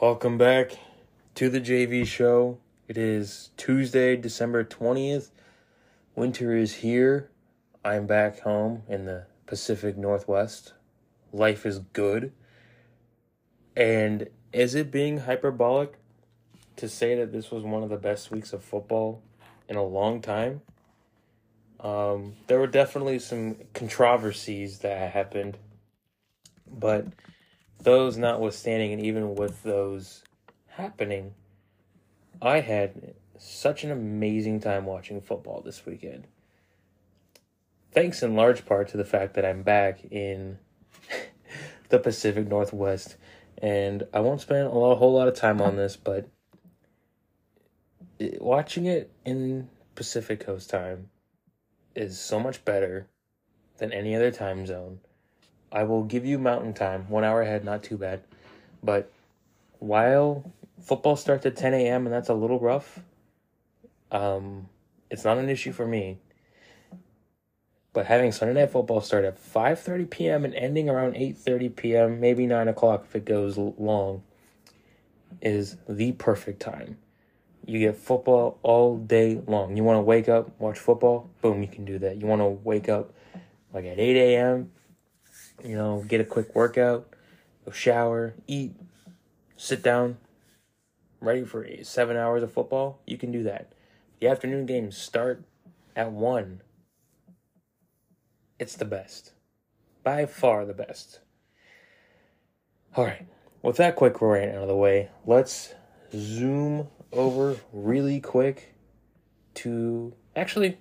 Welcome back to the JV show. It is Tuesday, December 20th. Winter is here. I'm back home in the Pacific Northwest. Life is good. And is it being hyperbolic to say that this was one of the best weeks of football in a long time? Um, there were definitely some controversies that happened, but those notwithstanding, and even with those happening, I had such an amazing time watching football this weekend. Thanks in large part to the fact that I'm back in the Pacific Northwest, and I won't spend a, lot, a whole lot of time on this, but watching it in Pacific Coast time is so much better than any other time zone. I will give you mountain time, one hour ahead, not too bad. But while football starts at 10 a.m. and that's a little rough, um, it's not an issue for me. But having Sunday night football start at 5:30 p.m. and ending around 8:30 p.m., maybe 9 o'clock if it goes long, is the perfect time. You get football all day long. You want to wake up, watch football, boom, you can do that. You want to wake up like at 8 a.m., you know, get a quick workout, go shower, eat, sit down, ready for seven hours of football, you can do that. The afternoon games start at 1. It's the best. By far the best. All right, with that quick rant out of the way, let's zoom over really quick to actually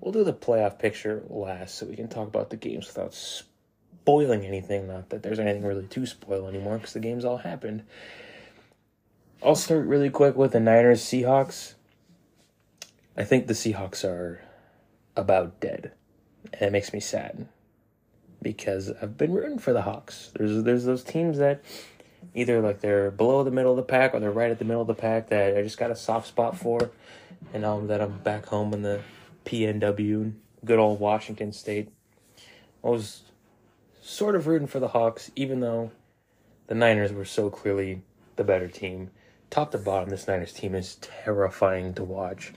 we'll do the playoff picture last so we can talk about the games without spoiling anything not that there's anything really to spoil anymore because the games all happened. I'll start really quick with the niners seahawks. I think the seahawks are about dead and it makes me sad because i've been rooting for the hawks. There's there's those teams that either like they're below the middle of the pack or they're right at the middle of the pack that I just got a soft spot for, and um, that I'm back home in the PNW, good old Washington State. I was sort of rooting for the Hawks, even though the Niners were so clearly the better team. Top to bottom, this Niners team is terrifying to watch,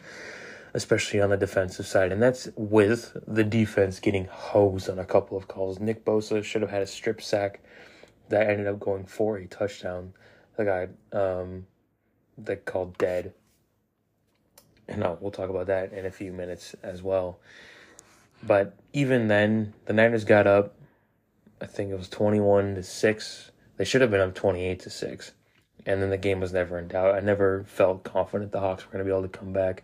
especially on the defensive side. And that's with the defense getting hosed on a couple of calls. Nick Bosa should have had a strip sack that ended up going for a touchdown. The guy um, that called dead. And uh, we'll talk about that in a few minutes as well. But even then, the Niners got up. I think it was twenty-one to six. They should have been up twenty-eight to six, and then the game was never in doubt. I never felt confident the Hawks were going to be able to come back.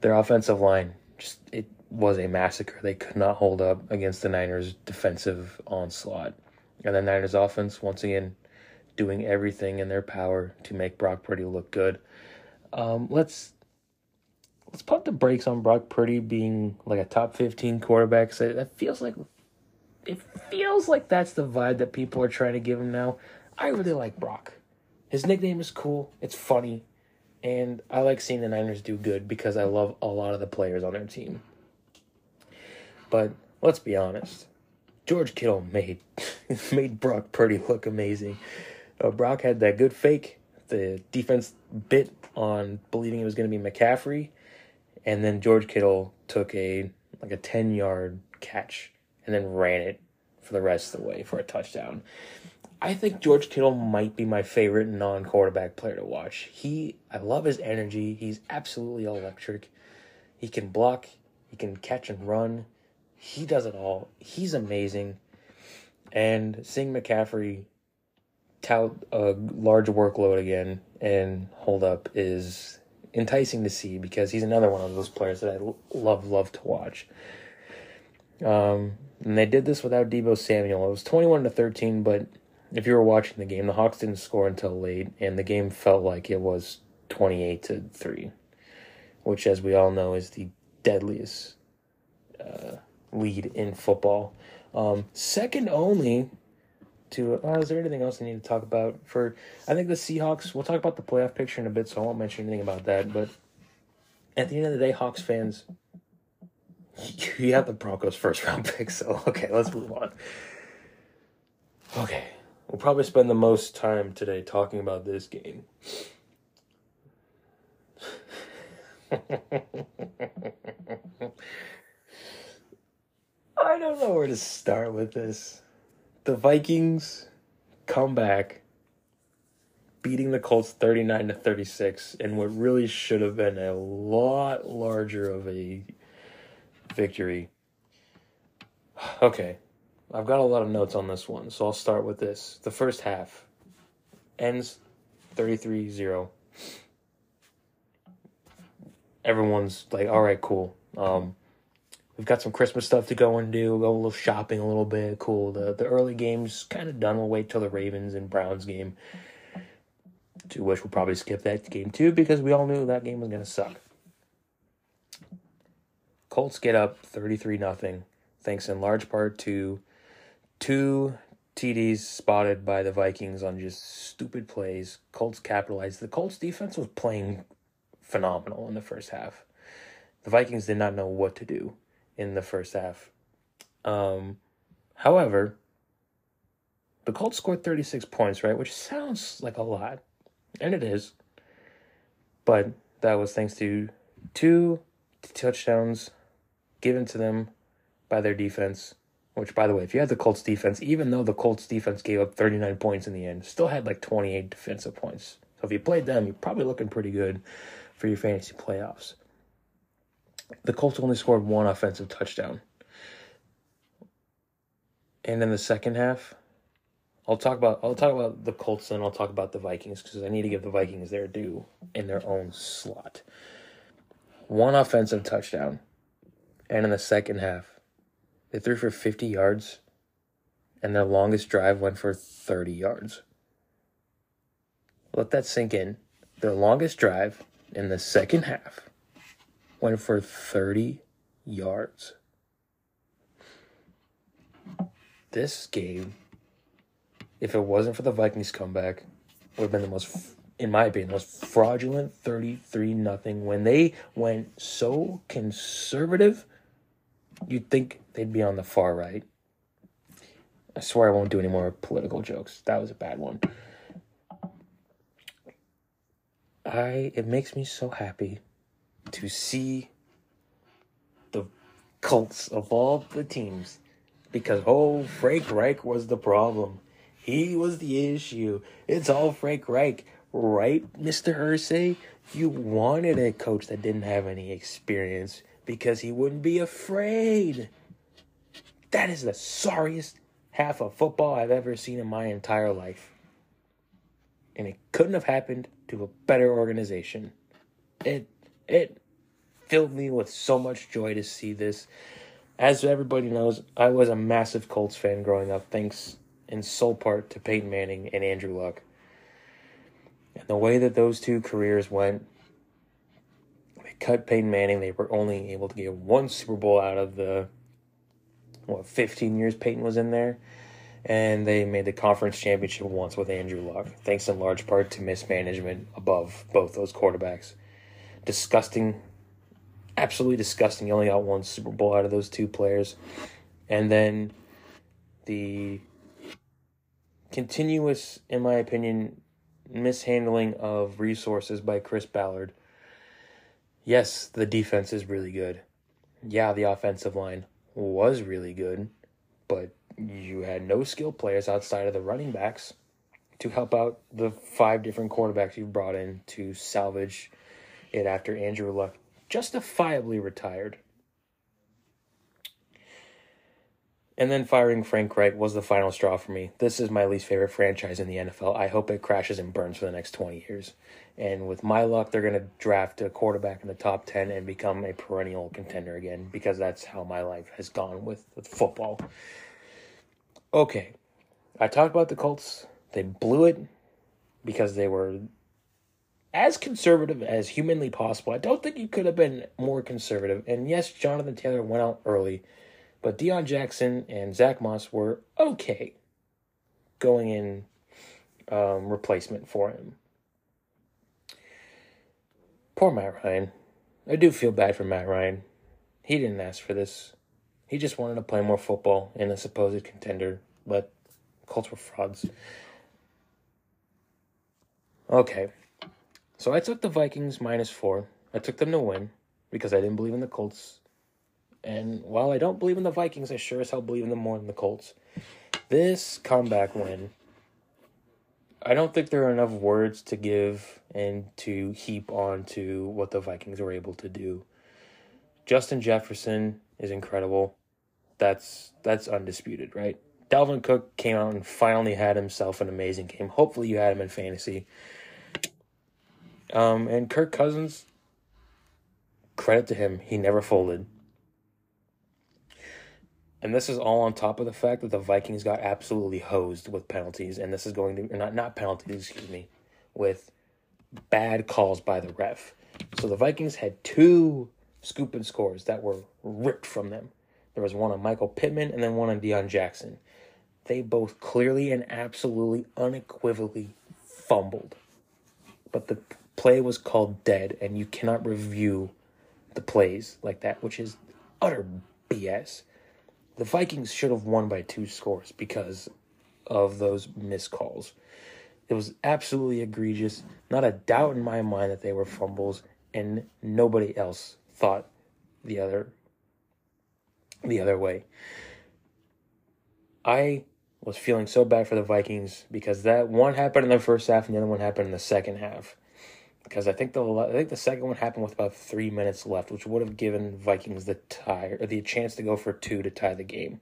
Their offensive line just it was a massacre. They could not hold up against the Niners' defensive onslaught. And the Niners offense, once again, doing everything in their power to make Brock Purdy look good. Um, let's let's pump the brakes on Brock Purdy being like a top fifteen quarterback. So that feels like it feels like that's the vibe that people are trying to give him now. I really like Brock. His nickname is cool. It's funny. And I like seeing the Niners do good because I love a lot of the players on their team. But let's be honest. George Kittle made made Brock Purdy look amazing. Uh, Brock had that good fake. The defense bit on believing it was going to be McCaffrey, and then George Kittle took a like a ten yard catch and then ran it for the rest of the way for a touchdown. I think George Kittle might be my favorite non quarterback player to watch. He I love his energy. He's absolutely electric. He can block, he can catch and run he does it all. He's amazing. And seeing McCaffrey tout a large workload again and hold up is enticing to see because he's another one of those players that I love, love to watch. Um, and they did this without Deebo Samuel. It was 21 to 13, but if you were watching the game, the Hawks didn't score until late, and the game felt like it was 28 to 3, which, as we all know, is the deadliest uh, lead in football. Um, second only to. Uh, is there anything else I need to talk about? For I think the Seahawks. We'll talk about the playoff picture in a bit, so I won't mention anything about that. But at the end of the day, Hawks fans, you have the Broncos first round pick. So okay, let's move on. Okay, we'll probably spend the most time today talking about this game. I don't know where to start with this. The Vikings come back beating the Colts 39 to 36 in what really should have been a lot larger of a victory. Okay, I've got a lot of notes on this one, so I'll start with this. The first half ends 33 0. Everyone's like, all right, cool. Um, we've got some Christmas stuff to go and do. Go a little shopping a little bit. Cool. The the early game's kind of done. We'll wait till the Ravens and Browns game. To which we'll probably skip that game too because we all knew that game was gonna suck. Colts get up 33 nothing, thanks in large part to two TDs spotted by the Vikings on just stupid plays. Colts capitalized. The Colts defense was playing phenomenal in the first half. The Vikings did not know what to do in the first half. Um, however, the Colts scored 36 points, right? Which sounds like a lot, and it is. But that was thanks to two touchdowns given to them by their defense. Which, by the way, if you had the Colts defense, even though the Colts defense gave up 39 points in the end, still had like 28 defensive points. So if you played them, you're probably looking pretty good for your fantasy playoffs. The Colts only scored one offensive touchdown. And in the second half, I'll talk about I'll talk about the Colts and I'll talk about the Vikings because I need to give the Vikings their due in their own slot. One offensive touchdown and in the second half, they threw for 50 yards, and their longest drive went for 30 yards. Let that sink in. Their longest drive in the second half went for 30 yards. This game, if it wasn't for the Vikings comeback, would have been the most, in my opinion, the most fraudulent 33 nothing when they went so conservative You'd think they'd be on the far right. I swear I won't do any more political jokes. That was a bad one. I it makes me so happy to see the cults of all the teams because oh Frank Reich was the problem. He was the issue. It's all Frank Reich, right, Mr. Irsay? You wanted a coach that didn't have any experience because he wouldn't be afraid. That is the sorriest half of football I've ever seen in my entire life. And it couldn't have happened to a better organization. It it filled me with so much joy to see this. As everybody knows, I was a massive Colts fan growing up, thanks in sole part to Peyton Manning and Andrew Luck. And the way that those two careers went cut Peyton Manning. They were only able to get one Super Bowl out of the what 15 years Peyton was in there. And they made the conference championship once with Andrew Luck, thanks in large part to mismanagement above both those quarterbacks. Disgusting, absolutely disgusting. You only got one Super Bowl out of those two players. And then the continuous, in my opinion, mishandling of resources by Chris Ballard yes, the defense is really good. Yeah, the offensive line was really good, but you had no skill players outside of the running backs to help out the five different quarterbacks you've brought in to salvage it after Andrew Luck justifiably retired. And then firing Frank Reich was the final straw for me. This is my least favorite franchise in the NFL. I hope it crashes and burns for the next 20 years. And with my luck, they're going to draft a quarterback in the top 10 and become a perennial contender again because that's how my life has gone with, with football. Okay, I talked about the Colts. They blew it because they were as conservative as humanly possible. I don't think you could have been more conservative. And yes, Jonathan Taylor went out early but Deon Jackson and Zach Moss were okay going in um, replacement for him. Poor Matt Ryan. I do feel bad for Matt Ryan. He didn't ask for this. He just wanted to play more football in a supposed contender, but Colts were frauds. Okay. So I took the Vikings minus four. I took them to win because I didn't believe in the Colts. And while I don't believe in the Vikings, I sure as hell believe in them more than the Colts. This comeback win, I don't think there are enough words to give and to heap on to what the Vikings were able to do. Justin Jefferson is incredible. That's that's undisputed, right? Dalvin Cook came out and finally had himself an amazing game. Hopefully you had him in fantasy. Um, and Kirk Cousins, credit to him, he never folded. And this is all on top of the fact that the Vikings got absolutely hosed with penalties, and this is going to not not penalties, excuse me, with bad calls by the ref. So the Vikings had two scoop and scores that were ripped from them. There was one on Michael Pittman and then one on Deon Jackson. They both clearly and absolutely unequivocally fumbled. But the play was called dead, and you cannot review the plays like that, which is utter BS. The Vikings should have won by two scores because of those missed calls. It was absolutely egregious. Not a doubt in my mind that they were fumbles, and nobody else thought the other the other way. I was feeling so bad for the Vikings because that one happened in the first half and the other one happened in the second half because I think the I think the second one happened with about three minutes left, which would have given Vikings the tie or the chance to go for two to tie the game.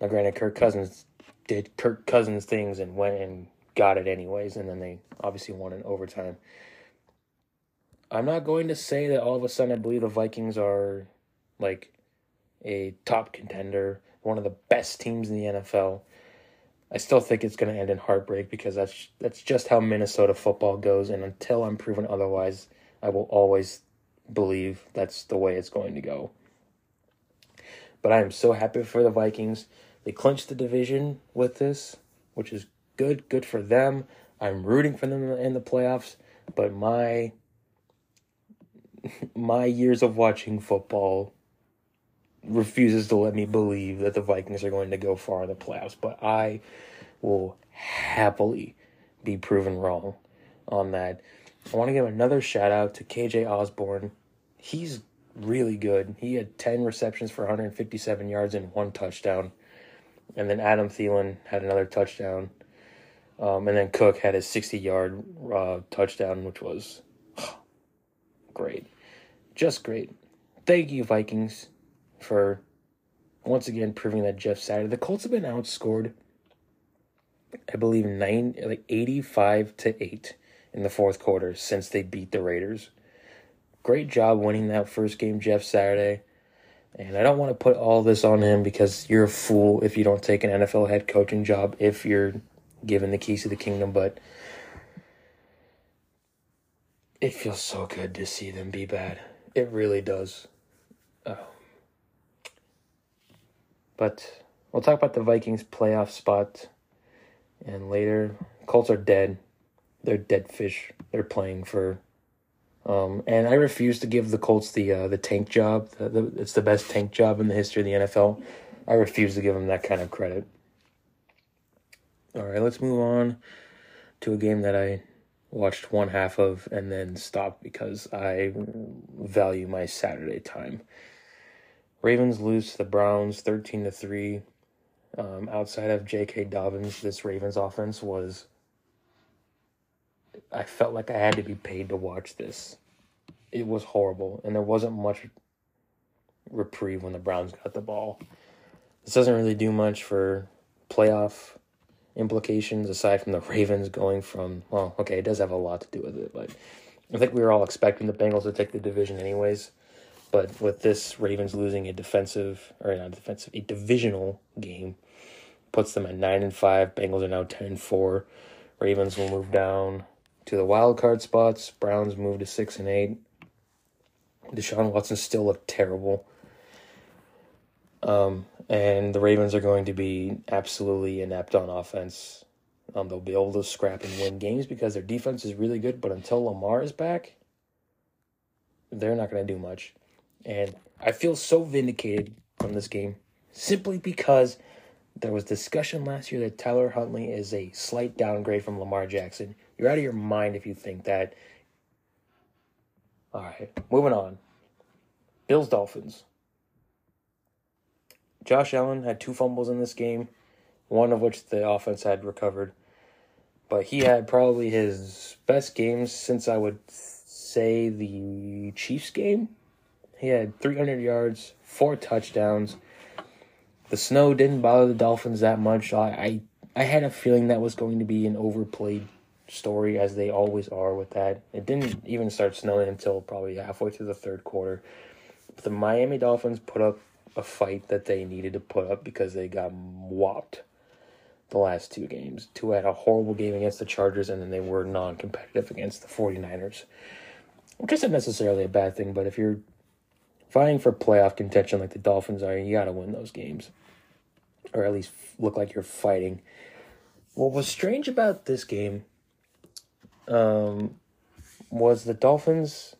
Now, granted, Kirk Cousins did Kirk Cousins things and went and got it anyways, and then they obviously won in overtime. I'm not going to say that all of a sudden I believe the Vikings are like a top contender, one of the best teams in the NFL. I still think it's going to end in heartbreak because that's that's just how Minnesota football goes. And until I'm proven otherwise, I will always believe that's the way it's going to go. But I am so happy for the Vikings. They clinched the division with this, which is good. Good for them. I'm rooting for them in the playoffs. But my my years of watching football refuses to let me believe that the Vikings are going to go far in the playoffs, but I will happily be proven wrong on that. I want to give another shout out to KJ Osborn. He's really good. He had 10 receptions for 157 yards and one touchdown. And then Adam Thielen had another touchdown. Um, and then Cook had a 60 yard uh, touchdown, which was great. Just great. Thank you, Vikings for once again proving that Jeff Saturday. The Colts have been outscored, I believe, nine like eighty five to eight in the fourth quarter since they beat the Raiders. Great job winning that first game, Jeff Saturday. And I don't want to put all this on him because you're a fool if you don't take an NFL head coaching job if you're given the keys to the kingdom, but it feels so good to see them be bad. It really does. Oh. But we'll talk about the Vikings playoff spot and later. Colts are dead. They're dead fish. They're playing for um, and I refuse to give the Colts the uh, the tank job. The, the, it's the best tank job in the history of the NFL. I refuse to give them that kind of credit. All right, let's move on to a game that I watched one half of and then stopped because I value my Saturday time. Ravens lose to the Browns 13 to 3. Um, outside of J.K. Dobbins, this Ravens offense was. I felt like I had to be paid to watch this. It was horrible, and there wasn't much reprieve when the Browns got the ball. This doesn't really do much for playoff implications aside from the Ravens going from, well, okay, it does have a lot to do with it, but I think we were all expecting the Bengals to take the division anyways. But with this, Ravens losing a defensive or not defensive, a divisional game puts them at nine and five. Bengals are now ten and four. Ravens will move down to the wild card spots. Browns move to six and eight. Deshaun Watson still looked terrible. Um, and the Ravens are going to be absolutely inept on offense. Um, they'll be able to scrap and win games because their defense is really good, but until Lamar is back, they're not going to do much. And I feel so vindicated from this game simply because there was discussion last year that Tyler Huntley is a slight downgrade from Lamar Jackson. You're out of your mind if you think that. All right, moving on. Bills Dolphins. Josh Allen had two fumbles in this game, one of which the offense had recovered. But he had probably his best games since I would say the Chiefs game. He had 300 yards, four touchdowns. The snow didn't bother the Dolphins that much. I, I, I had a feeling that was going to be an overplayed story, as they always are with that. It didn't even start snowing until probably halfway through the third quarter. But the Miami Dolphins put up a fight that they needed to put up because they got whopped the last two games. Two had a horrible game against the Chargers, and then they were non competitive against the 49ers, which isn't necessarily a bad thing, but if you're fighting for playoff contention like the Dolphins are, you got to win those games, or at least look like you're fighting. What was strange about this game um, was the Dolphins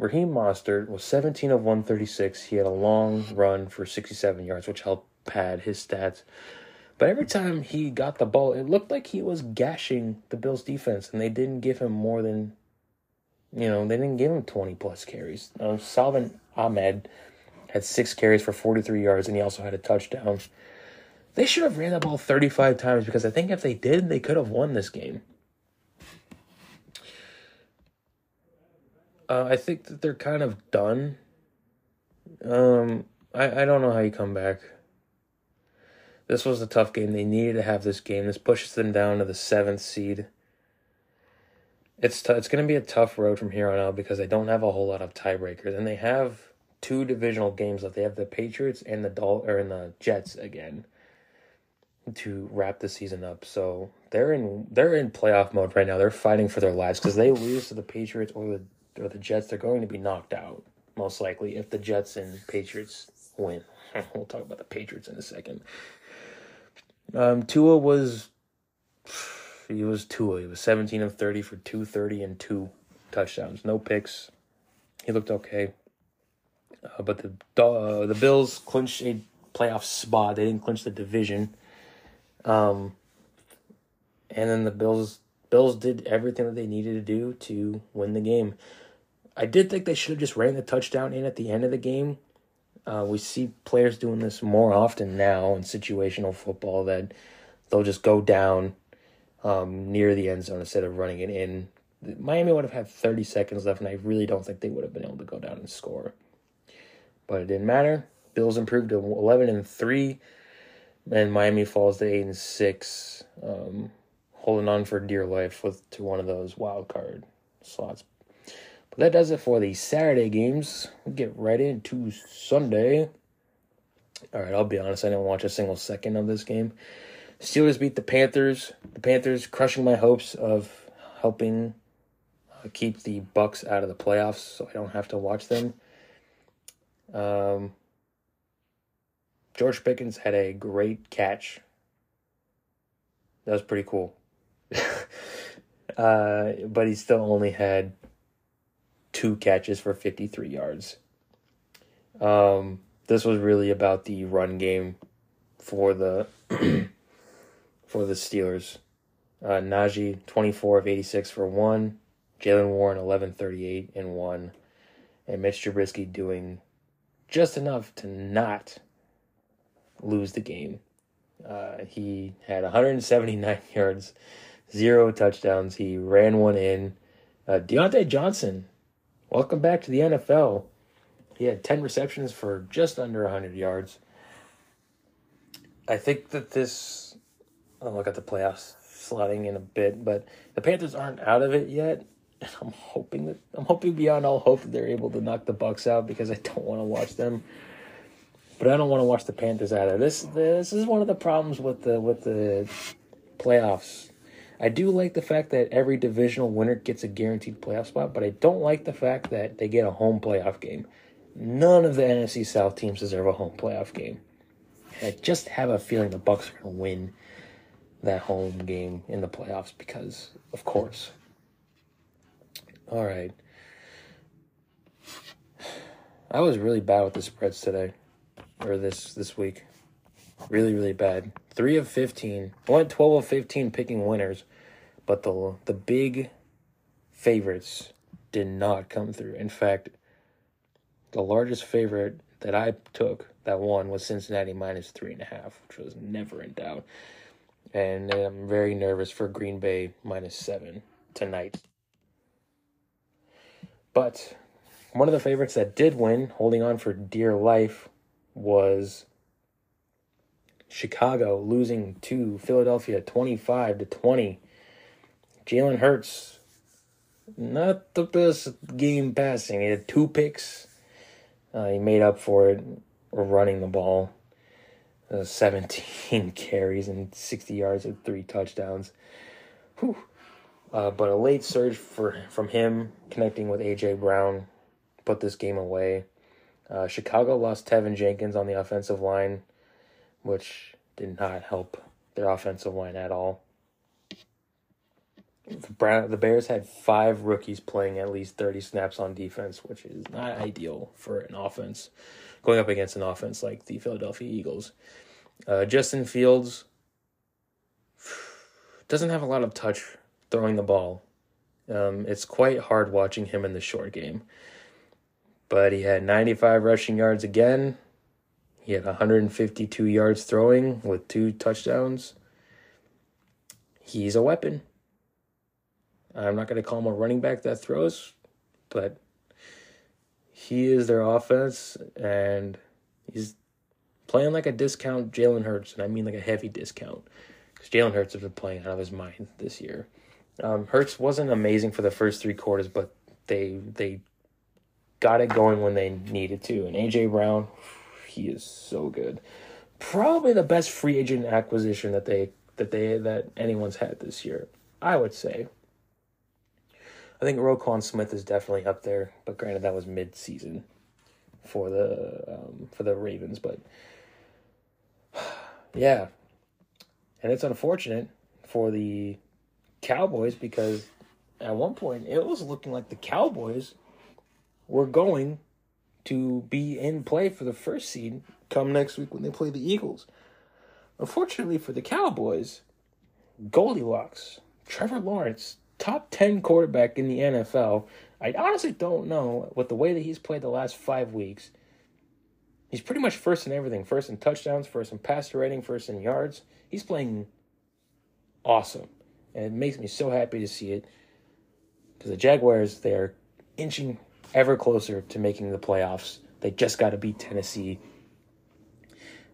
Raheem Mostert was 17 of 136. He had a long run for 67 yards, which helped pad his stats. But every time he got the ball, it looked like he was gashing the Bills defense, and they didn't give him more than, you know, they didn't give him 20 plus carries. Uh, Salvon Ahmed had six carries for 43 yards, and he also had a touchdown. They should have ran the ball 35 times because I think if they did, they could have won this game. Uh, I think that they're kind of done. Um, I, I don't know how you come back. This was a tough game. They needed to have this game. This pushes them down to the seventh seed. It's t- it's going to be a tough road from here on out because they don't have a whole lot of tiebreakers, and they have two divisional games left. They have the Patriots and the Dol- or in the Jets again to wrap the season up. So they're in they're in playoff mode right now. They're fighting for their lives because they lose to the Patriots or the or the Jets, they're going to be knocked out, most likely, if the Jets and Patriots win. we'll talk about the Patriots in a second. Um, Tua was he was Tua. He was 17 of 30 for 230 and two touchdowns. No picks. He looked okay. Uh, but the uh, the Bills clinched a playoff spot. They didn't clinch the division. Um, and then the Bills Bills did everything that they needed to do to win the game. I did think they should have just ran the touchdown in at the end of the game. Uh, we see players doing this more often now in situational football that they'll just go down um, near the end zone instead of running it in. Miami would have had 30 seconds left, and I really don't think they would have been able to go down and score. But it didn't matter. Bills improved to 11 and 3, and Miami falls to 8 and 6, um, holding on for dear life with to one of those wild card slots But that does it for the Saturday games. We'll get right into Sunday. All right, I'll be honest, I didn't watch a single second of this game. Steelers beat the Panthers. The Panthers crushing my hopes of helping uh, keep the Bucs out of the playoffs, so I don't have to watch them. Um, George Pickens had a great catch. That was pretty cool. uh, but he still only had two catches for 53 yards. Um, this was really about the run game for the for the Steelers. Uh, Najee 24 of 86 for one, Jaylen Warren 11 38 and one, and Mitch Trubisky doing just enough to not lose the game. Uh, he had 179 yards, zero touchdowns. He ran one in. Uh, Diontae Johnson Welcome back to the NFL. He had 10 receptions for just under 100 yards. I think that this, I'll look at the playoffs slotting in a bit, but the Panthers aren't out of it yet. And I'm hoping that I'm hoping beyond all hope that they're able to knock the Bucs out because I don't want to watch them. But I don't want to watch the Panthers either. This this is one of the problems with the with the playoffs I do like the fact that every divisional winner gets a guaranteed playoff spot, but I don't like the fact that they get a home playoff game. None of the NFC South teams deserve a home playoff game. I just have a feeling the Bucs are going to win that home game in the playoffs because, of course. All right. I was really bad with the spreads today, or this this week. Really, really bad. Three of fifteen. I Went twelve of fifteen picking winners, but the the big favorites did not come through. In fact, the largest favorite that I took that won was Cincinnati minus three and a half, which was never in doubt. And I'm very nervous for Green Bay minus seven tonight. But one of the favorites that did win, holding on for dear life, was Chicago losing to Philadelphia 25 to 20. Jalen Hurts, not the best game passing. He had two picks. Uh, he made up for it running the ball. Uh, 17 carries and 60 yards and three touchdowns. Whew. Uh, but a late surge for from him connecting with AJ Brown put this game away. Uh, Chicago lost Teven Jenkins on the offensive line, which did not help their offensive line at all. The, Brown, the Bears had five rookies playing at least 30 snaps on defense, which is not ideal for an offense going up against an offense like the Philadelphia Eagles. Uh, Justin Fields doesn't have a lot of touch throwing the ball. Um, it's quite hard watching him in the short game. But he had 95 rushing yards again. He had 152 yards throwing with two touchdowns. He's a weapon. I'm not going to call him a running back that throws, but he is their offense, and he's playing like a discount Jalen Hurts, and I mean like a heavy discount, because Jalen Hurts has been playing out of his mind this year. Um, Hurts wasn't amazing for the first three quarters, but they they got it going when they needed to. And AJ Brown, he is so good. Probably the best free agent acquisition that they that they that anyone's had this year. I would say. I think Roquan Smith is definitely up there, but granted that was mid season for the um, for the Ravens, but yeah. And it's unfortunate for the Cowboys because at one point it was looking like the Cowboys were going to be in play for the first seed come next week when they play the Eagles. Unfortunately for the Cowboys, Goldilocks, Trevor Lawrence, top 10 quarterback in the NFL. I honestly don't know with the way that he's played the last five weeks. He's pretty much first in everything first in touchdowns, first in passer rating, first in yards. He's playing awesome. And it makes me so happy to see it because the Jaguars, they're inching ever closer to making the playoffs. They just got to beat Tennessee.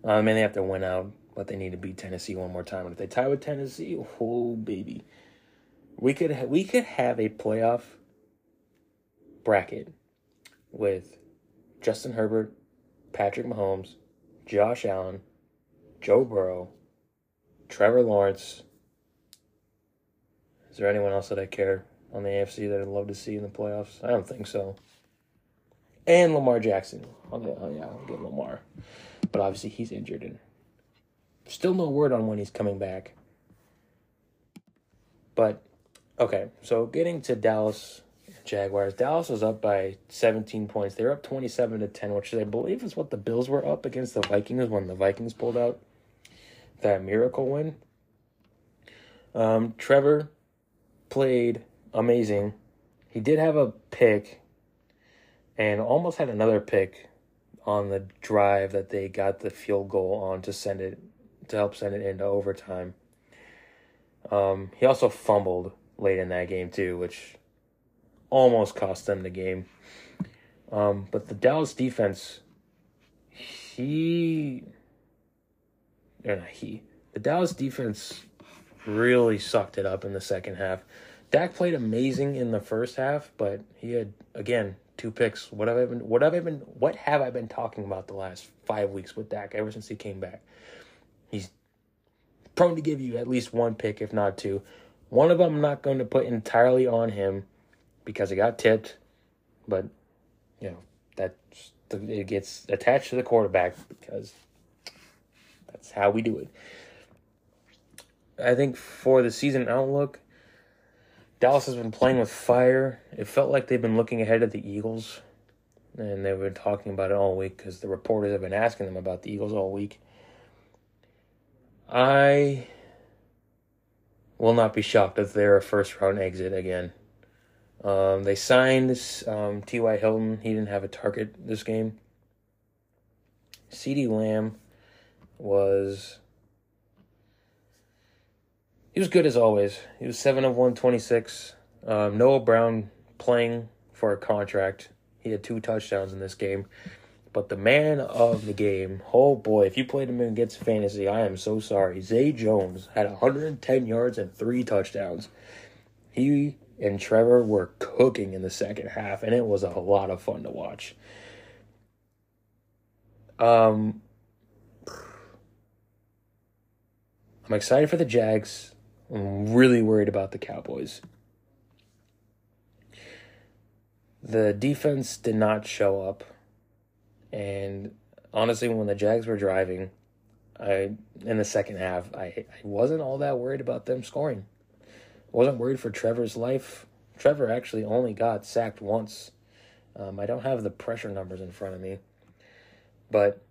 Um, and they have to win out, but they need to beat Tennessee one more time. And if they tie with Tennessee, oh baby, we could ha- we could have a playoff bracket with Justin Herbert, Patrick Mahomes, Josh Allen, Joe Burrow, Trevor Lawrence. Is there anyone else that I care on the AFC that I'd love to see in the playoffs? I don't think so. And Lamar Jackson. Oh, I'll get, oh yeah, I'll get Lamar. But obviously he's injured and still no word on when he's coming back. But okay, so getting to Dallas Jaguars. Dallas was up by 17 points. They were up 27 to 10, which I believe is what the Bills were up against the Vikings when the Vikings pulled out that miracle win. Um, Trevor played amazing. He did have a pick and almost had another pick on the drive that they got the field goal on to send it to help send it into overtime. Um, he also fumbled late in that game too, which almost cost them the game. Um, but the Dallas defense, he, or not he, the Dallas defense really sucked it up in the second half. Dak played amazing in the first half, but he had again two picks. What have I been? What have I been? What have I been talking about the last five weeks with Dak ever since he came back? He's prone to give you at least one pick, if not two. One of them I'm not going to put entirely on him because he got tipped, but you know that it gets attached to the quarterback because that's how we do it. I think for the season outlook, Dallas has been playing with fire. It felt like they've been looking ahead at the Eagles, and they've been talking about it all week because the reporters have been asking them about the Eagles all week. I will not be shocked if they're a first round exit again. Um, they signed um, T.Y. Hilton. He didn't have a target this game. CeeDee Lamb was. He was good as always. He was 7 of 126. Um, Noah Brown playing for a contract. He had two touchdowns in this game. But the man of the game, oh boy, if you played him against fantasy, I am so sorry. Zay Jones had 110 yards and three touchdowns. He and Trevor were cooking in the second half, and it was a lot of fun to watch. Um, I'm excited for the Jags. I'm really worried about the Cowboys. The defense did not show up. And honestly, when the Jags were driving, I in the second half, I, I wasn't all that worried about them scoring. I wasn't worried for Trevor's life. Trevor actually only got sacked once. Um, I don't have the pressure numbers in front of me, but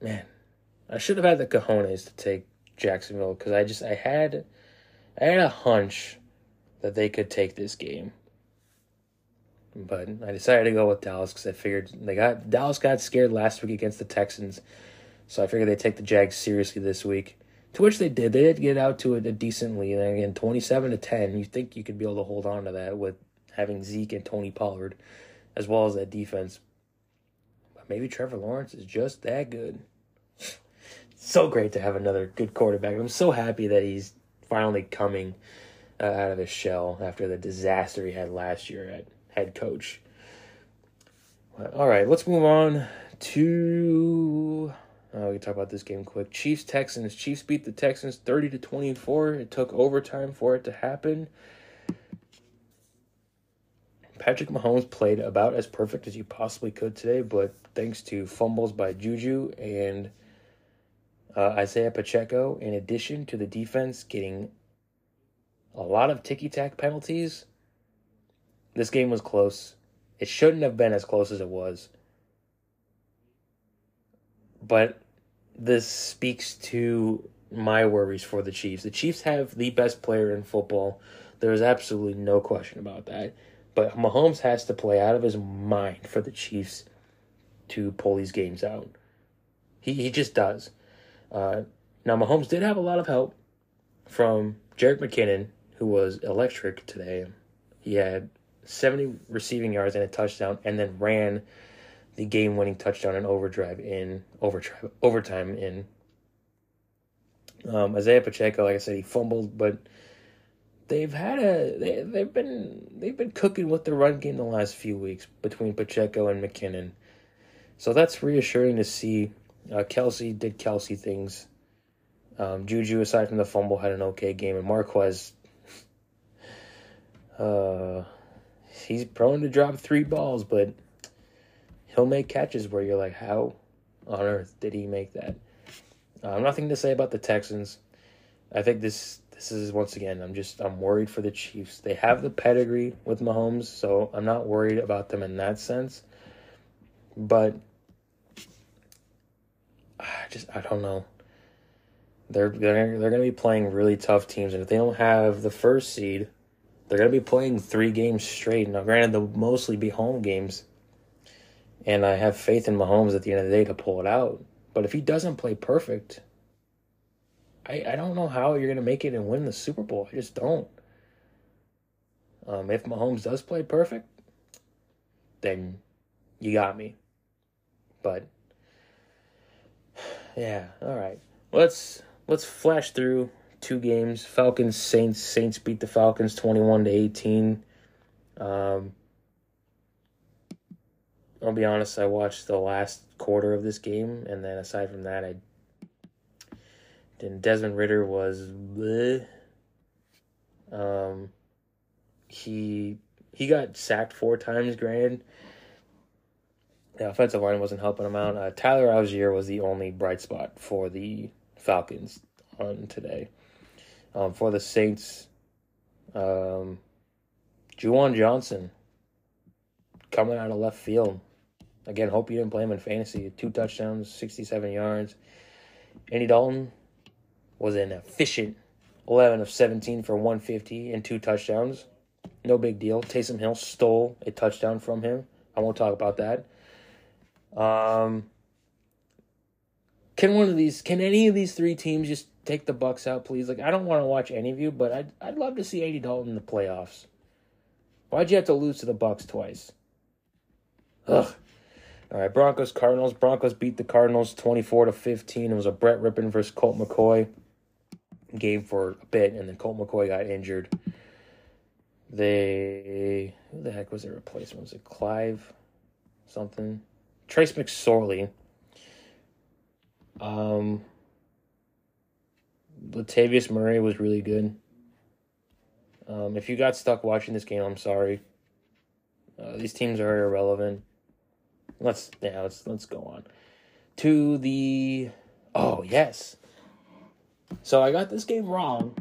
man, I should have had the cojones to take Jacksonville because I just I had I had a hunch that they could take this game. But I decided to go with Dallas because I figured they got Dallas got scared last week against the Texans, so I figured they'd take the Jags seriously this week. To which they did. They did get out to a, a decent lead. And again, twenty-seven to ten. You think you could be able to hold on to that with having Zeke and Tony Pollard, as well as that defense. But maybe Trevor Lawrence is just that good. so great to have another good quarterback. I'm so happy that he's finally coming uh, out of his shell after the disaster he had last year at head coach. All right, let's move on to. Uh, we can talk about this game quick. Chiefs Texans. Chiefs beat the Texans thirty to twenty four. It took overtime for it to happen. Patrick Mahomes played about as perfect as you possibly could today, but thanks to fumbles by Juju and uh, Isaiah Pacheco, in addition to the defense getting a lot of ticky tack penalties, this game was close. It shouldn't have been as close as it was. But this speaks to my worries for the Chiefs. The Chiefs have the best player in football. There is absolutely no question about that. But Mahomes has to play out of his mind for the Chiefs to pull these games out. He he just does. Uh, now Mahomes did have a lot of help from Jerick McKinnon, who was electric today. He had 70 receiving yards and a touchdown, and then ran the game winning touchdown in overdrive in overdrive overtime in um, Isaiah Pacheco, like I said, he fumbled, but they've had a they they've been they've been cooking with the run game the last few weeks between Pacheco and McKinnon. So that's reassuring to see. Uh, Kelce did Kelce things. Um, Juju, aside from the fumble, had an okay game, and Marquez. Uh, he's prone to drop three balls, but he'll make catches where you're like, how on earth did he make that? Uh, nothing to say about the Texans. I think this this is once again. I'm just I'm worried for the Chiefs. They have the pedigree with Mahomes, so I'm not worried about them in that sense. But I just I don't know. They're they're they're going to be playing really tough teams, and if they don't have the first seed they're going to be playing three games straight. Now, granted, they'll mostly be home games. And I have faith in Mahomes at the end of the day to pull it out. But if he doesn't play perfect, I, I don't know how you're going to make it and win the Super Bowl. I just don't. Um, if Mahomes does play perfect, then you got me. But yeah, all right. Let's let's flash through two games. Falcons Saints. Saints beat the Falcons twenty one to eighteen. Um, I'll be honest. I watched the last quarter of this game, and then aside from that, I. Then Desmond Ridder was, bleh. um, he he got sacked four times. Granted, the offensive line wasn't helping him out. Uh, Tyler Allgeier was the only bright spot for the Falcons on today. Um, for the Saints, um, Juwan Johnson coming out of left field. Again, hope you didn't play him in fantasy. Two touchdowns, 67 yards. Andy Dalton was an efficient 11 of 17 for 150 and two touchdowns. No big deal. Taysom Hill stole a touchdown from him. I won't talk about that. Um, can one of these, can any of these three teams just take the Bucs out, please? Like, I don't want to watch any of you, but I'd, I'd love to see Andy Dalton in the playoffs. Why'd you have to lose to the Bucs twice? Ugh. All right, Broncos Cardinals. Broncos beat the Cardinals 24 to 15. It was a Brett Rypien versus Colt McCoy game for a bit, and then Colt McCoy got injured. They who the heck was their replacement? Was it Clive something? Trace McSorley. Um Latavius Murray was really good. Um, if you got stuck watching this game, I'm sorry. Uh, these teams are irrelevant. Let's yeah, let's let's go on to the. Oh yes. So I got this game wrong,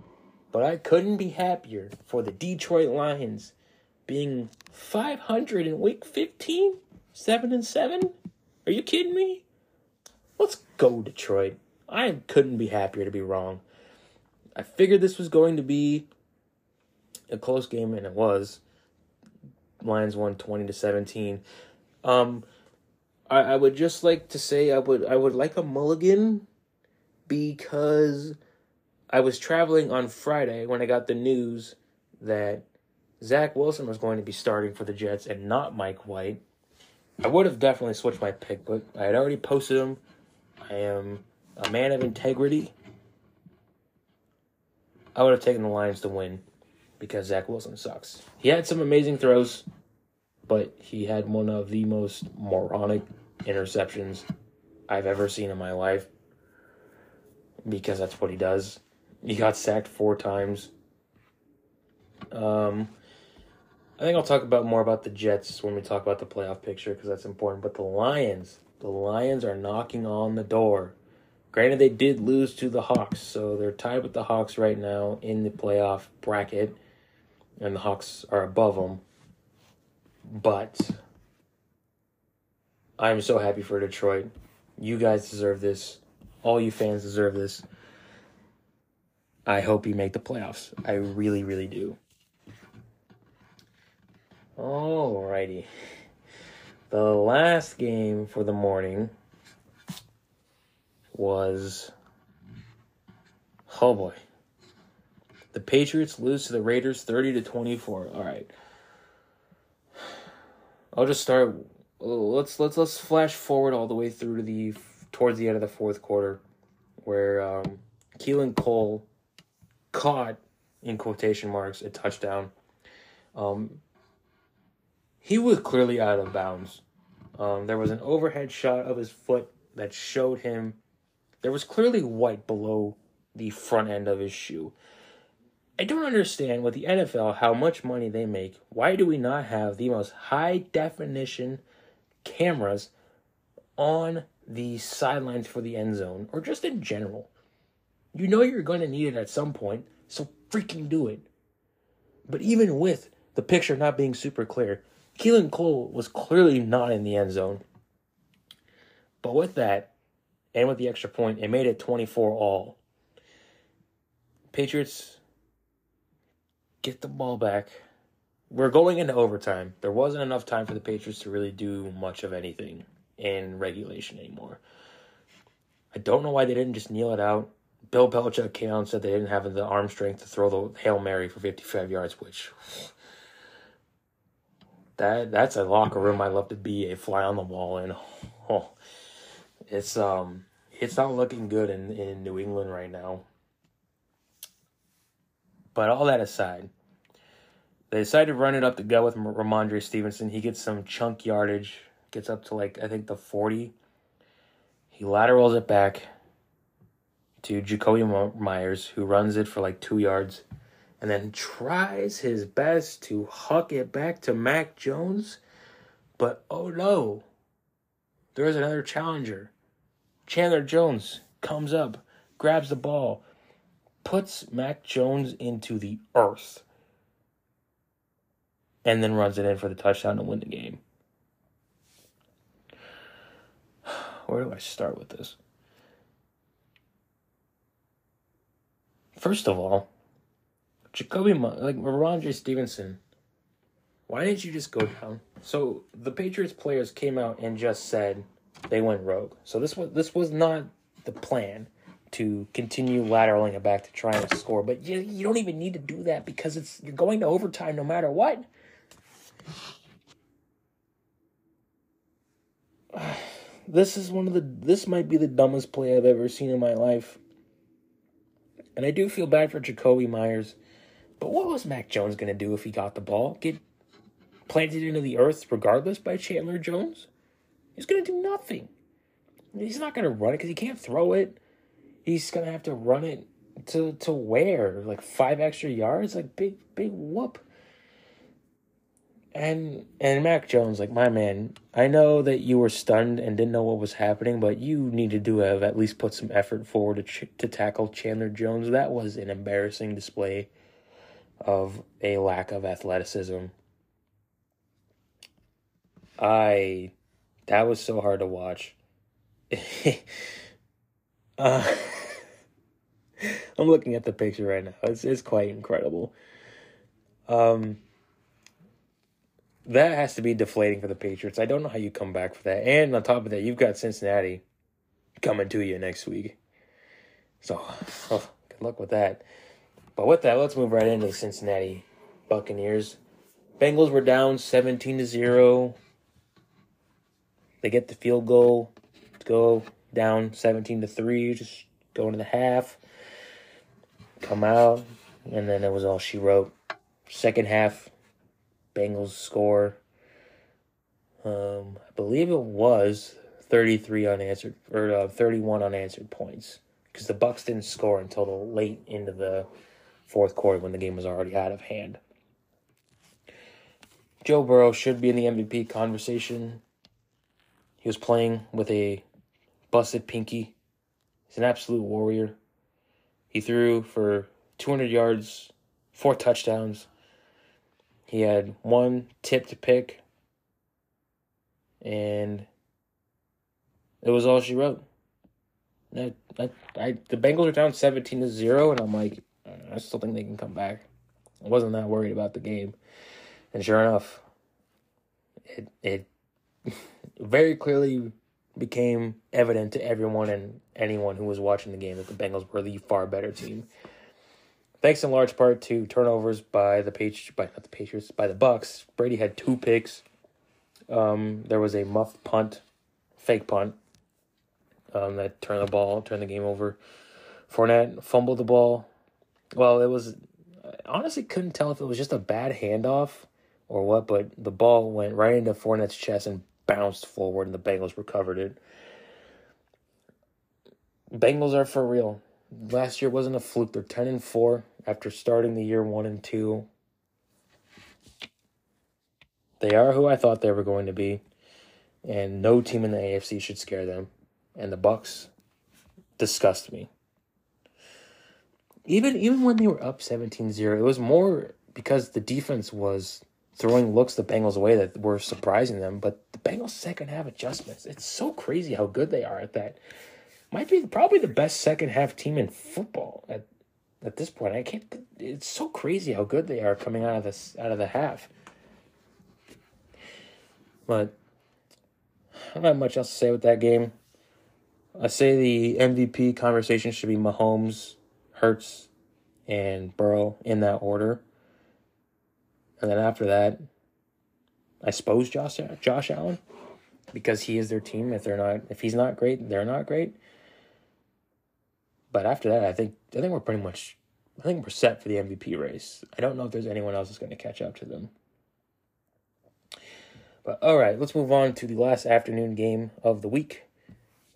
but I couldn't be happier for the Detroit Lions being 500 in week 15, 7 and 7. Are you kidding me? Let's go Detroit. I couldn't be happier to be wrong. I figured this was going to be a close game, and it was. Lions won 20 to 17. Um, I, I would just like to say I would I would like a mulligan because I was traveling on Friday when I got the news that Zach Wilson was going to be starting for the Jets and not Mike White. I would have definitely switched my pick, but I had already posted him. I am a man of integrity. I would have taken the Lions to win because Zach Wilson sucks. He had some amazing throws, but he had one of the most moronic interceptions I've ever seen in my life because that's what he does. He got sacked four times. Um, I think I'll talk about more about the Jets when we talk about the playoff picture because that's important. But the Lions, the Lions are knocking on the door. Granted, they did lose to the Hawks, so they're tied with the Hawks right now in the playoff bracket, and the Hawks are above them. But I'm so happy for Detroit. You guys deserve this. All you fans deserve this. I hope you make the playoffs. I really, really do. Alrighty. The last game for the morning was. Oh boy. The Patriots lose to the Raiders 30 to 24. All right. I'll just start let's let's let's flash forward all the way through to the towards the end of the fourth quarter where um Keelan Cole caught in quotation marks a touchdown. Um, he was clearly out of bounds. Um, there was an overhead shot of his foot that showed him there was clearly white below the front end of his shoe. I don't understand with the NFL how much money they make. Why do we not have the most high definition cameras on the sidelines for the end zone or just in general? You know you're going to need it at some point, so freaking do it. But even with the picture not being super clear, Keelan Cole was clearly not in the end zone. But with that, and with the extra point, it made it 24 all. Patriots get the ball back. We're going into overtime. There wasn't enough time for the Patriots to really do much of anything in regulation anymore. I don't know why they didn't just kneel it out. Bill Belichick came out and said they didn't have the arm strength to throw the Hail Mary for 55 yards, which that that's a locker room I love to be a fly on the wall and oh, it's um it's not looking good in, in New England right now. But all that aside, they decided to run it up the gut with Rhamondre Stevenson. He gets some chunk yardage, gets up to like I think the 40. He laterals it back to Jakobi Meyers, who runs it for like two yards, and then tries his best to huck it back to Mac Jones. But oh no, there is another challenger. Chandler Jones comes up, grabs the ball, puts Mac Jones into the earth, and then runs it in for the touchdown to win the game. Where do I start with this? First of all, Jakobi, like Rhamondre Stevenson, why didn't you just go down? So the Patriots players came out and just said they went rogue. So this was this was not the plan to continue lateraling it back to try and score. But you, you don't even need to do that because it's you're going to overtime no matter what. This is one of the this might be the dumbest play I've ever seen in my life. And I do feel bad for Jakobi Meyers. But what was Mac Jones going to do if he got the ball? Get planted into the earth regardless by Chandler Jones? He's going to do nothing. He's not going to run it because he can't throw it he's gonna have to run it to to where like five extra yards, like big big whoop. And and Mac Jones, like my man, I know that you were stunned and didn't know what was happening, but you needed to have at least put some effort forward to ch- to tackle Chandler Jones. That was an embarrassing display of a lack of athleticism. I that was so hard to watch. uh I'm looking at the picture right now. It's it's quite incredible. Um, that has to be deflating for the Patriots. I don't know how you come back for that. And on top of that, you've got Cincinnati coming to you next week. So, oh, good luck with that. But with that, let's move right into the Cincinnati Buccaneers. Bengals were down 17 to 0. They get the field goal to go down 17 to 3, just going to the half come out, and then it was all she wrote. Second half, Bengals score. Um, I believe it was 33 unanswered or uh, 31 unanswered points because the Bucs didn't score until the late into the fourth quarter when the game was already out of hand. Joe Burrow should be in the MVP conversation. He was playing with a busted pinky. He's an absolute warrior. He threw for 200 yards, four touchdowns. He had one tip to pick, and it was all she wrote. I, I, I, the Bengals are down 17 to 0, and I'm like, I still think they can come back. I wasn't that worried about the game. And sure enough, it, it very clearly became evident to everyone and anyone who was watching the game that the Bengals were the far better team. Thanks in large part to turnovers by the Patriots, by not the Patriots, by the Bucs. Brady had two picks. Um, there was a muffed punt, fake punt, um, that turned the ball, turned the game over. Fournette fumbled the ball. Well, it was I honestly couldn't tell if it was just a bad handoff or what, but the ball went right into Fournette's chest and bounced forward and the Bengals recovered it. Bengals are for real. Last year wasn't a fluke. They're 10 and 4 after starting the year 1 and 2. They are who I thought they were going to be, and no team in the AFC should scare them. And the Bucs disgust me. Even even when they were up 17-0, it was more because the defense was throwing looks the Bengals away that were surprising them. But the Bengals' second half adjustments, it's so crazy how good they are at that. Might be probably the best second half team in football at at this point. I can't. It's so crazy how good they are coming out of this out of the half. But I don't have much else to say with that game. I say the MVP conversation should be Mahomes, Hurts, and Burrow in that order. And then after that, I suppose Josh Josh Allen, because he is their team. If they're not, if he's not great, they're not great. But after that, I think I think we're pretty much, I think we're set for the MVP race. I don't know if there's anyone else that's going to catch up to them. But all right, let's move on to the last afternoon game of the week.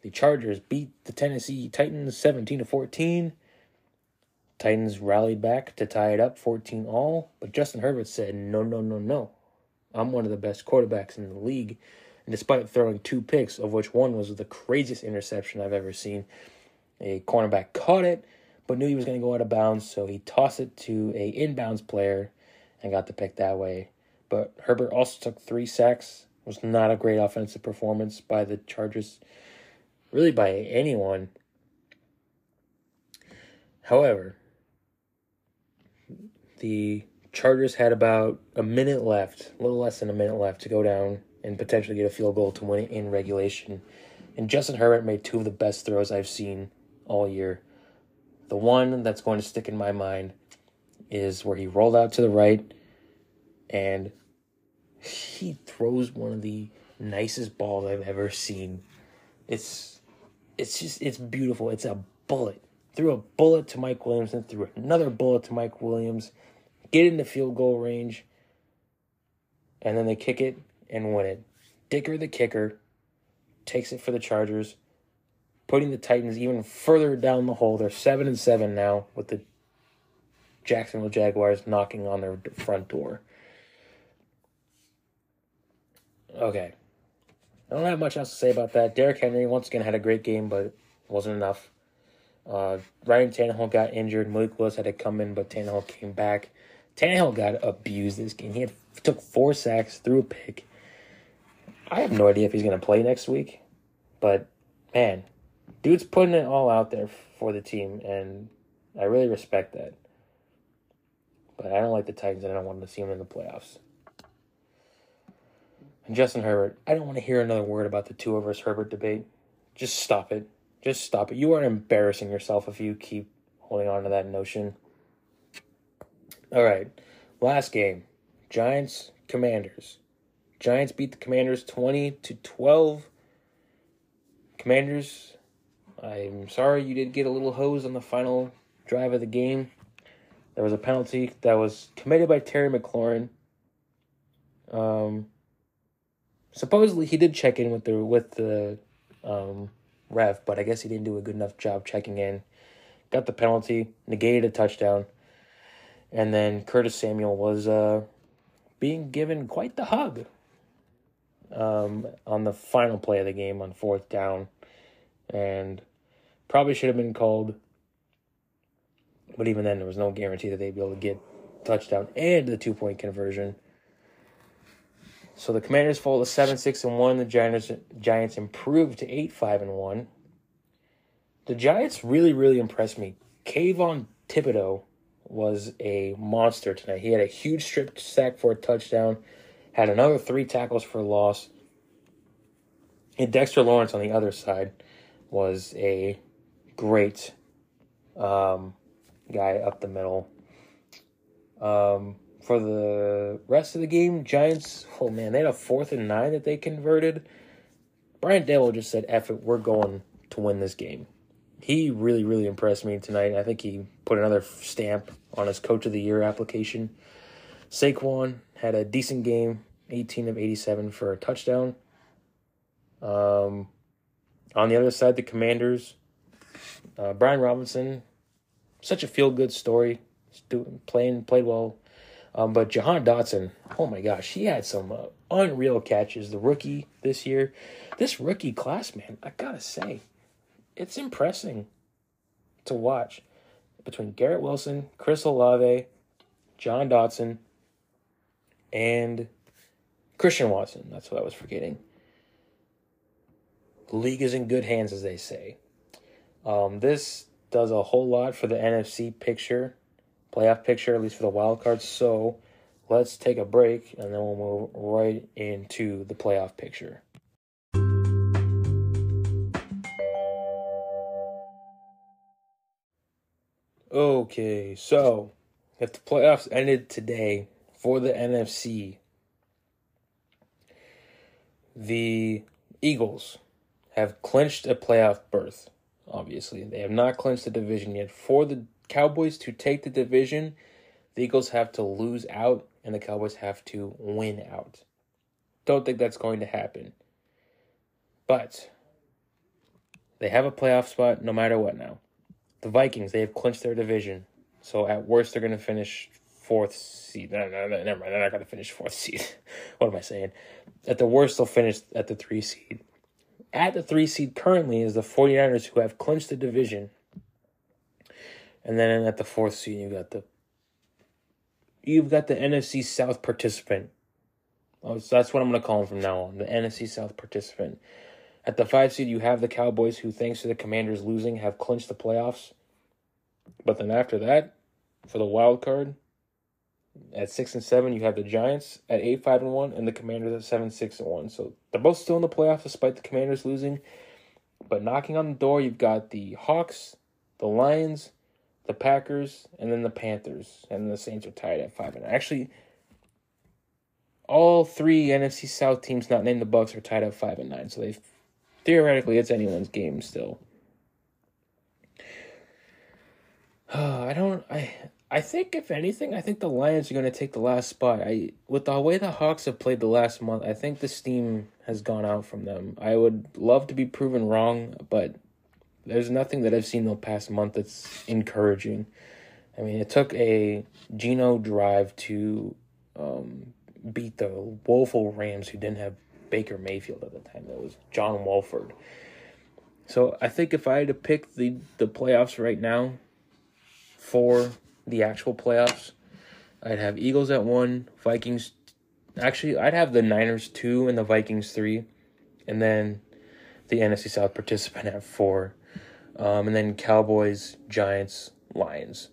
The Chargers beat the Tennessee Titans 17 to 14. Titans rallied back to tie it up 14 all, but Justin Herbert said, No, no, no, no. I'm one of the best quarterbacks in the league. And despite throwing two picks, of which one was the craziest interception I've ever seen, a cornerback caught it, but knew he was going to go out of bounds, so he tossed it to a inbounds player and got the pick that way. But Herbert also took three sacks. It was not a great offensive performance by the Chargers, really by anyone. However, the Chargers had about a minute left, a little less than a minute left to go down and potentially get a field goal to win it in regulation. And Justin Herbert made two of the best throws I've seen all year. The one that's going to stick in my mind is where he rolled out to the right and he throws one of the nicest balls I've ever seen. It's it's just it's beautiful. It's a bullet. Threw a bullet to Mike Williams and threw another bullet to Mike Williams. Get in the field goal range. And then they kick it and win it. Dicker the kicker takes it for the Chargers, putting the Titans even further down the hole. They're seven and seven now with the Jacksonville Jaguars knocking on their front door. Okay. I don't have much else to say about that. Derrick Henry once again had a great game, but wasn't enough. Uh, Ryan Tannehill got injured. Malik Willis had to come in, but Tannehill came back. Tannehill got abused this game. He had took four sacks, threw a pick. I have no idea if he's going to play next week, but man, dude's putting it all out there for the team, and I really respect that. But I don't like the Titans, and I don't want to see them in the playoffs. And Justin Herbert, I don't want to hear another word about the Tua versus Herbert debate. Just stop it. Just stop it. You are embarrassing yourself if you keep holding on to that notion. All right, last game Giants, Commanders. Giants beat the Commanders 20 to 12. Commanders, I'm sorry you did get a little hose on the final drive of the game. There was a penalty that was committed by Terry McLaurin. Um, supposedly he did check in with the with the um, ref, but I guess he didn't do a good enough job checking in. Got the penalty, negated a touchdown, and then Curtis Samuel was uh, being given quite the hug um, on the final play of the game on fourth down, and probably should have been called. But even then, there was no guarantee that they'd be able to get touchdown and the two point conversion. So the Commanders fall to seven six and one. The Giants Giants improved to eight five and one. The Giants really really impressed me. Kayvon Thibodeaux was a monster tonight. He had a huge strip sack for a touchdown, had another three tackles for loss. And Dexter Lawrence on the other side was a great um, guy up the middle. Um, for the rest of the game, Giants, oh man, they had a fourth and nine that they converted. Brian Daboll just said, F it, we're going to win this game. He really, really impressed me tonight. I think he put another stamp on his Coach of the Year application. Saquon had a decent game, 18 of 87 for a touchdown. Um, on the other side, the Commanders, uh, Brian Robinson, such a feel good story. Doing, playing, played well um, but Jahan Dotson, oh my gosh, he had some uh, unreal catches. The rookie this year, this rookie class, man, I gotta say, it's impressive to watch between Garrett Wilson, Chris Olave, John Dotson, and Christian Watson. That's what I was forgetting. The league is in good hands, as they say. Um, this does a whole lot for the NFC picture playoff picture, at least for the wild cards. So let's take a break and then we'll move right into the playoff picture. Okay, so if the playoffs ended today for the NFC, the Eagles have clinched a playoff berth. Obviously, they have not clinched the division yet. For the Cowboys to take the division, the Eagles have to lose out and the Cowboys have to win out. Don't think that's going to happen. But they have a playoff spot no matter what now. The Vikings, they have clinched their division. So at worst, they're going to finish fourth seed. No, no, no, never mind. They're not going to finish fourth seed. what am I saying? At the worst, they'll finish at the three seed. At the three seed currently is the 49ers who have clinched the division and then at the fourth seed, you got the you've got the NFC South participant. Oh, so that's what I'm going to call him from now on. The NFC South participant. At the five seed, you have the Cowboys, who, thanks to the Commanders losing, have clinched the playoffs. But then after that, for the wild card, At six and seven, you have the Giants at eight five and one, and the Commanders at seven six and one. So they're both still in the playoffs despite the Commanders losing. But knocking on the door, you've got the Hawks, the Lions, the Packers, and then the Panthers, and the Saints are tied at five and actually. All three NFC South teams, not named the Bucs, are tied at five and nine. So they theoretically it's anyone's game still. Uh, I don't. I I think if anything, I think the Lions are going to take the last spot. I with the way the Hawks have played the last month, I think the steam has gone out from them. I would love to be proven wrong, but there's nothing that I've seen the past month that's encouraging. I mean, it took a Geno drive to um, beat the woeful Rams, who didn't have Baker Mayfield at the time. That was John Wolford. So I think if I had to pick the the playoffs right now for the actual playoffs, I'd have Eagles at one, Vikings. Actually, I'd have the Niners two and the Vikings three, and then the NFC South participant at four, um, and then Cowboys, Giants, Lions.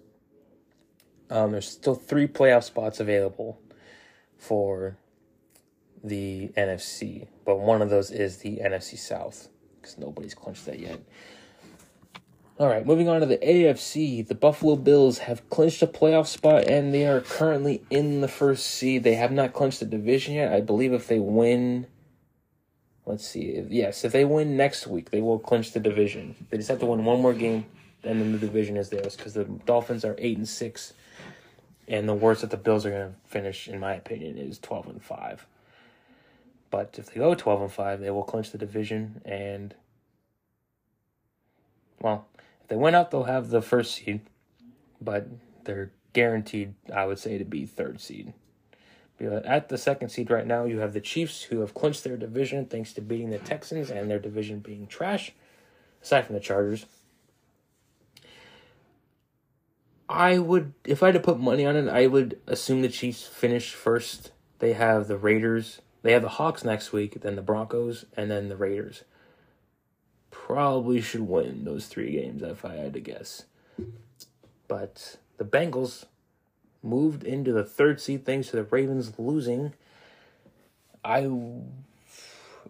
Um, there's still three playoff spots available for the NFC, but one of those is the NFC South because nobody's clinched that yet. All right, moving on to the AFC. The Buffalo Bills have clinched a playoff spot and they are currently in the first seed. They have not clinched the division yet. I believe if they win, let's see, yes, if they win next week, they will clinch the division. They just have to win one more game, and then the division is theirs because the Dolphins are eight and six, and the worst that the Bills are going to finish, in my opinion, is twelve and five. But if they go 12 and 5, they will clinch the division and well, if they win out, they'll have the first seed, but they're guaranteed, I would say, to be third seed. At the second seed right now, you have the Chiefs, who have clinched their division thanks to beating the Texans and their division being trash, aside from the Chargers. I would, if I had to put money on it, I would assume the Chiefs finish first. They have the Raiders, they have the Hawks next week, then the Broncos, and then the Raiders. Probably should win those three games if I had to guess. But the Bengals moved into the third seed thanks to the Ravens losing. I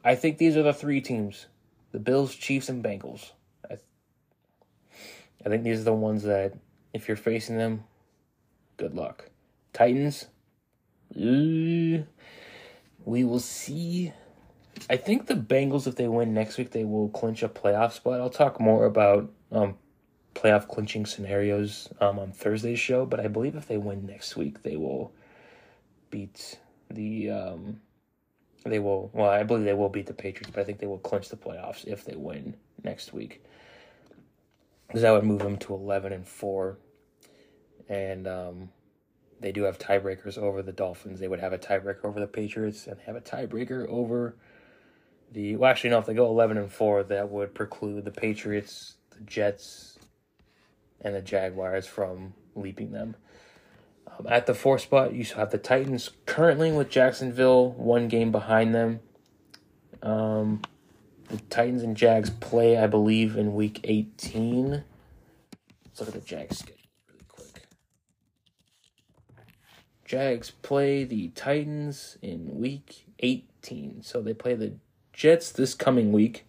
I think these are the three teams: the Bills, Chiefs, and Bengals. I, I think these are the ones that, if you're facing them, good luck. Titans, uh, we will see. I think the Bengals, if they win next week, they will clinch a playoff spot. I'll talk more about um, playoff clinching scenarios um, on Thursday's show, but I believe if they win next week, they will beat the. Um, they will. Well, I believe they will beat the Patriots, but I think they will clinch the playoffs if they win next week. Because that would move them to eleven and four, and um, they do have tiebreakers over the Dolphins. They would have a tiebreaker over the Patriots and have a tiebreaker over the. Well, actually, no. If they go eleven and four, that would preclude the Patriots, the Jets, and the Jaguars from leaping them. Um, at the fourth spot, you have the Titans currently with Jacksonville one game behind them. Um, the Titans and Jags play, I believe, in week 18. Let's look at the Jags schedule. Jags play the Titans in week 18. So they play the Jets this coming week.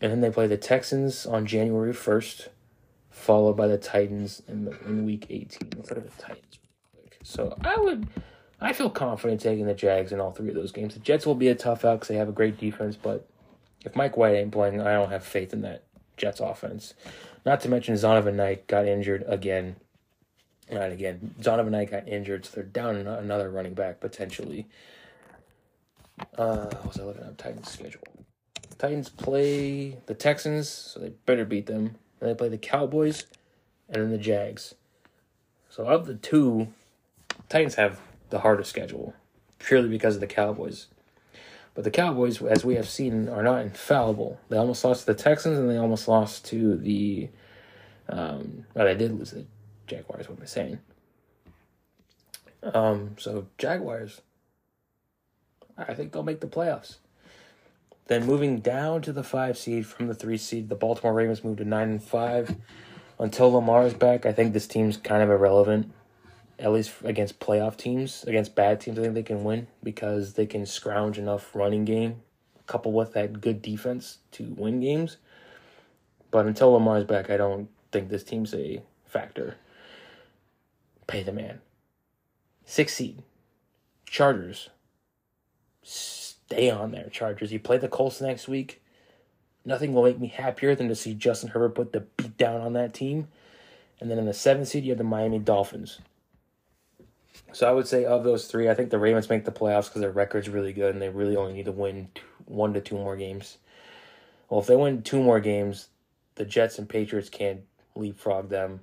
And then they play the Texans on January 1st, followed by the Titans in, the, in week 18. Let's look at the Titans. So I would, I feel confident taking the Jags in all three of those games. The Jets will be a tough out because they have a great defense, but if Mike White ain't playing, I don't have faith in that Jets offense. Not to mention Zonovan Knight got injured again and again, Donovan Knight got injured, so they're down another running back potentially. Uh, was I looking at? Titans schedule. Titans play the Texans, so they better beat them. And they play the Cowboys, and then the Jags. So of the two, Titans have the hardest schedule, purely because of the Cowboys. But the Cowboys, as we have seen, are not infallible. They almost lost to the Texans, and they almost lost to the. Um, well, they did lose the Jaguars. What am I saying? Um, so Jaguars, I think they'll make the playoffs. Then moving down to the five seed from the three seed, the Baltimore Ravens moved to nine and five. Until Lamar is back, I think this team's kind of irrelevant. at least against playoff teams, against bad teams, I think they can win because they can scrounge enough running game, coupled with that good defense to win games. But until Lamar's back, I don't think this team's a factor. Pay the man. Six seed. Chargers. Stay on there, Chargers. You play the Colts next week. Nothing will make me happier than to see Justin Herbert put the beat down on that team. And then in the seventh seed, you have the Miami Dolphins. So I would say of those three, I think the Ravens make the playoffs because their record's really good and they really only need to win two, one to two more games. Well, if they win two more games, the Jets and Patriots can't leapfrog them.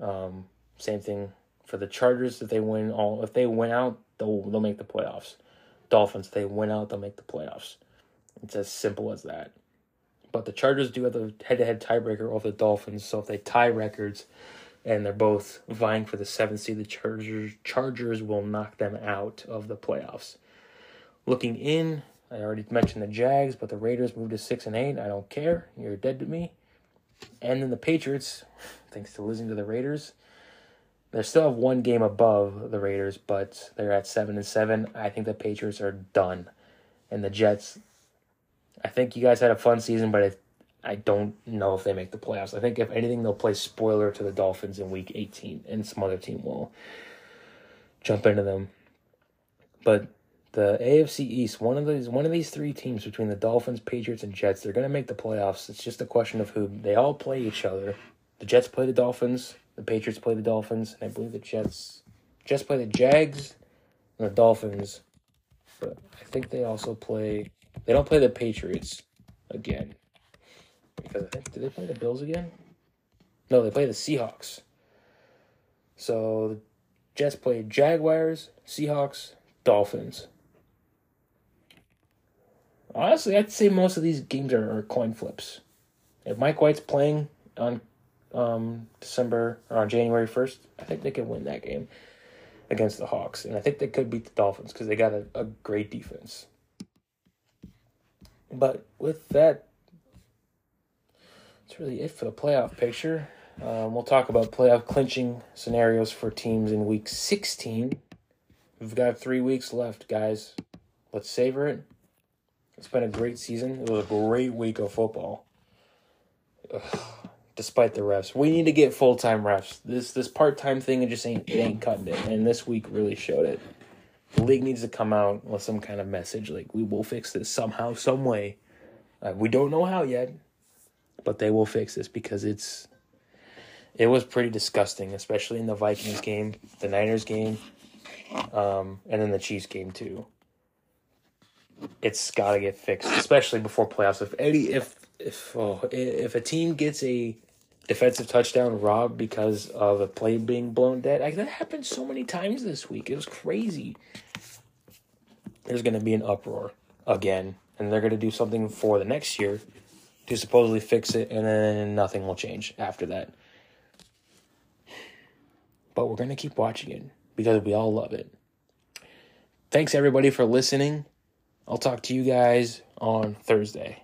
Um, same thing for the Chargers. If they win all, if they win out, they'll they'll make the playoffs. Dolphins, if they win out, they'll make the playoffs. It's as simple as that. But the Chargers do have the head-to-head tiebreaker over the Dolphins. So if they tie records, and they're both vying for the seventh seed, the Chargers Chargers will knock them out of the playoffs. Looking in, I already mentioned the Jags, but the Raiders moved to six and eight. I don't care. You're dead to me. And then the Patriots, thanks to losing to the Raiders, they still have one game above the Raiders, but they're at seven and seven. I think the Patriots are done, and the Jets. I think you guys had a fun season, but I, I don't know if they make the playoffs. I think if anything, they'll play spoiler to the Dolphins in Week 18, and some other team will jump into them. But the AFC East, one of these one of these three teams between the Dolphins, Patriots, and Jets, they're gonna make the playoffs. It's just a question of who they all play each other. The Jets play the Dolphins, the Patriots play the Dolphins, and I believe the Jets Jets play the Jags and the Dolphins. But I think they also play they don't play the Patriots again. Because I think did they play the Bills again? No, they play the Seahawks. So the Jets play Jaguars, Seahawks, Dolphins. Honestly, I'd say most of these games are, are coin flips. If Mike White's playing on um, December or on January 1st, I think they can win that game against the Hawks. And I think they could beat the Dolphins because they got a, a great defense. But with that, that's really it for the playoff picture. Um, we'll talk about playoff clinching scenarios for teams in week 16. We've got three weeks left, guys. Let's savor it. It's been a great season. It was a great week of football. Ugh, despite the refs, we need to get full time refs. This this part time thing it just ain't it ain't cutting it. And this week really showed it. The league needs to come out with some kind of message like we will fix this somehow, some way. Uh, we don't know how yet, but they will fix this because it's it was pretty disgusting, especially in the Vikings game, the Niners game, um, and then the Chiefs game too it's got to get fixed, especially before playoffs. If any, if if oh, if a team gets a defensive touchdown robbed because of a play being blown dead, like that happened so many times this week. It was crazy. There's going to be an uproar again, and they're going to do something for the next year to supposedly fix it, and then nothing will change after that. But we're going to keep watching it because we all love it. Thanks everybody for listening. I'll talk to you guys on Thursday.